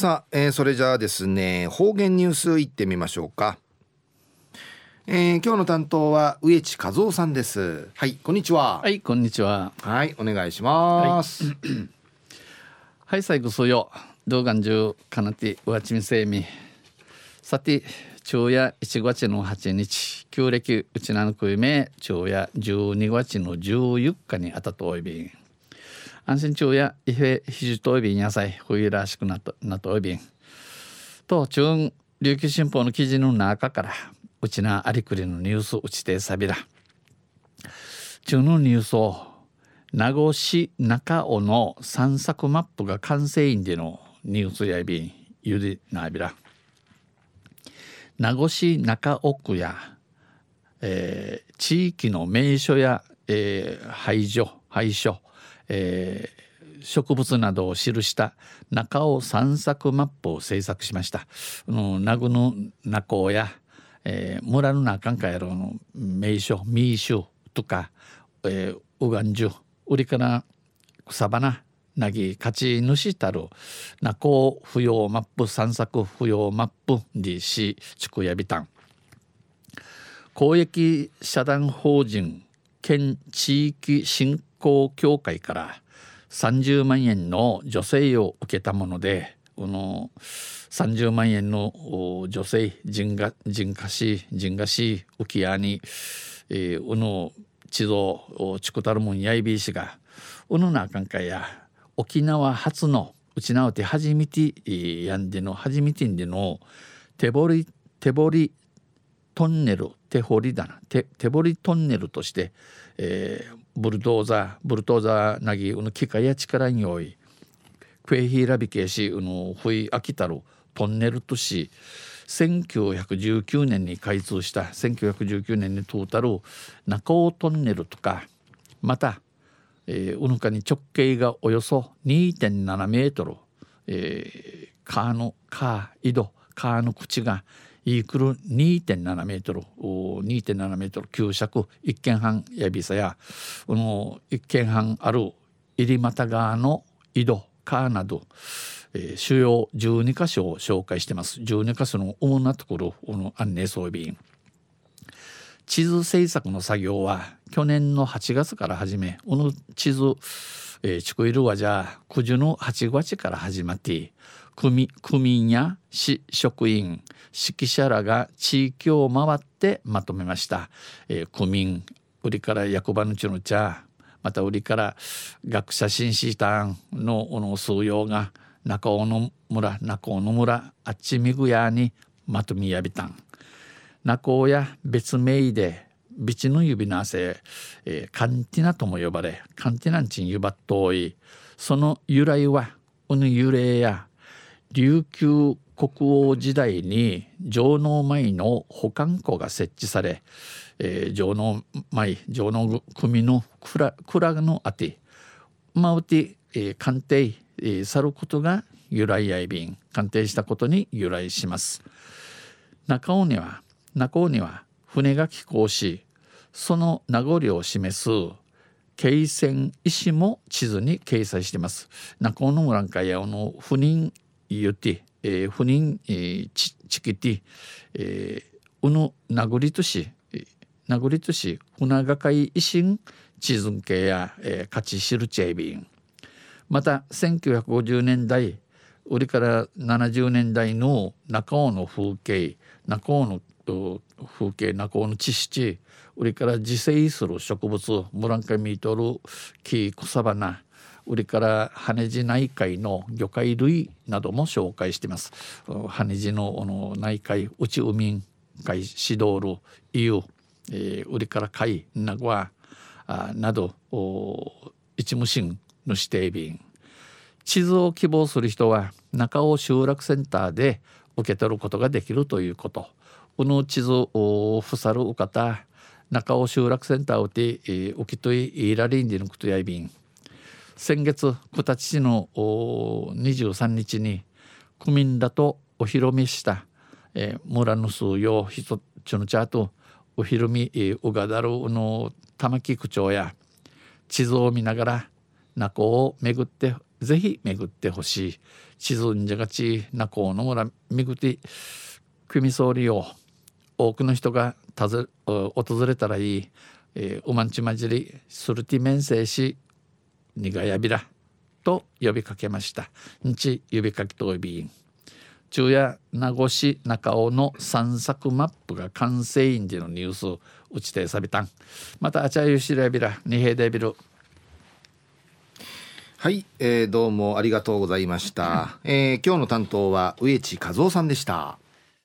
さあ、えー、それじゃあですね方言ニュースいってみましょうか、えー、今日の担当は植地和夫さんです。はいこんにちは。はいこんにちは。はいお願いします。はい、はい、最後そうよ。動画中かなてわちみせみ。さて昼夜1月の8日。旧暦うちなのくいめ昼夜12月の14日にあたとおいびん安心中や伊平ひじといびん野菜冬らしくなとなといびんと中琉球新報の記事の中からうちなありくりのニュースうちてさびら中のニュースを名護市中尾の散策マップが完成員でのニュースやびんゆでなびら名護市中尾区や、えー、地域の名所や、えー、廃所廃所えー、植物などを記した中尾散策マップを制作しました。名具の中尾や、えー、村の中かやろの名所民衆とか、えー、ウガンジュ売りから草花なぎ勝ち主たる中尾不要マップ散策不要マップにし地区やびたん公益社団法人県地域振興協会から30万円の助成を受けたものでこの30万円の助成人が人化し人がし浮き屋に、えー、うの地蔵チクタルモンやいびいしがうのなあかんかや沖縄初のうちなうて初めてやんでの初めてんでの手掘り手掘りトンネル手掘りだな手手掘りトンネルとして、えー、ブルドーザーブルドーザーなぎうの機械や力においクエヒーラビケシうのふい飽きたるトンネルとし1919年に開通した1919年にトータル中尾トンネルとかまた、えー、うぬかに直径がおよそ2.7メートル、えー、川の川井戸川の口がイークル2.7メートル2.7メートル旧尺一軒半やびさやこの一軒半ある入俣川の井戸川など、えー、主要12箇所を紹介してます。12箇所の主なところの安寧装備員。地図制作の作業は去年の8月から始めこの地図えー、チコイルはじゃあ九十の8月から始まって組区民や市職員指揮者らが地域を回ってまとめました、えー、区民売りから役場のちの茶また売りから学者紳士団のの数用が中尾の村中尾の村あっちみぐやにまとめやびたん。中尾や別名でビチの指の汗、えー、カンティナとも呼ばれカンティナンチンユバット多い。その由来はうぬ幽霊や琉球国王時代に城能米の保管庫が設置され、えー、城能米城能組の蔵蔵のあてまうて、えー、鑑定、えー、さることが由来やいびん鑑定したことに由来します。中尾には中尾には船が寄港しその名残を示す経線石も地図に掲載しています。中尾の村かやの不妊言って、えー、不妊、えー、ちちきて、えー、うぬ名残とし名残とし船がかい維新地図系や、えー、勝ち知るチェービン。また1950年代売りから70年代の中尾の風景中尾の風景中尾の地質売りから自生する植物ムランカミトル木草花売りから羽地内海の魚介類なども紹介しています。羽地のの内海内海海シドールイユ、えー、売りから貝名古屋など一無心の指定便。地図を希望する人は中尾集落センターで受け取ることができるということ。この地図をふさるお方中尾集落センターをて、えー、おきといいらりんでのことやいびん。先月九立市の23日に区民らとお披露目した、えー、村の数用人ちのチャートお披露目、えー、うがだるの玉木区長や地図を見ながら中尾を巡ってぜひ巡ってほしい。地図んじゃがちなこうの村みぐて組総理を多くの人がたず訪れたらいい、えー、おまんちまじりするて面せしにがやびらと呼びかけました。日呼びかけとびん。昼夜名護市中尾の散策マップが完成印でのニュース打ちてさびたん。またあちゃゆしらびら二平でびるはい、えー、どうもありがとうございました、えー、今日の担当は植地和夫さんでした。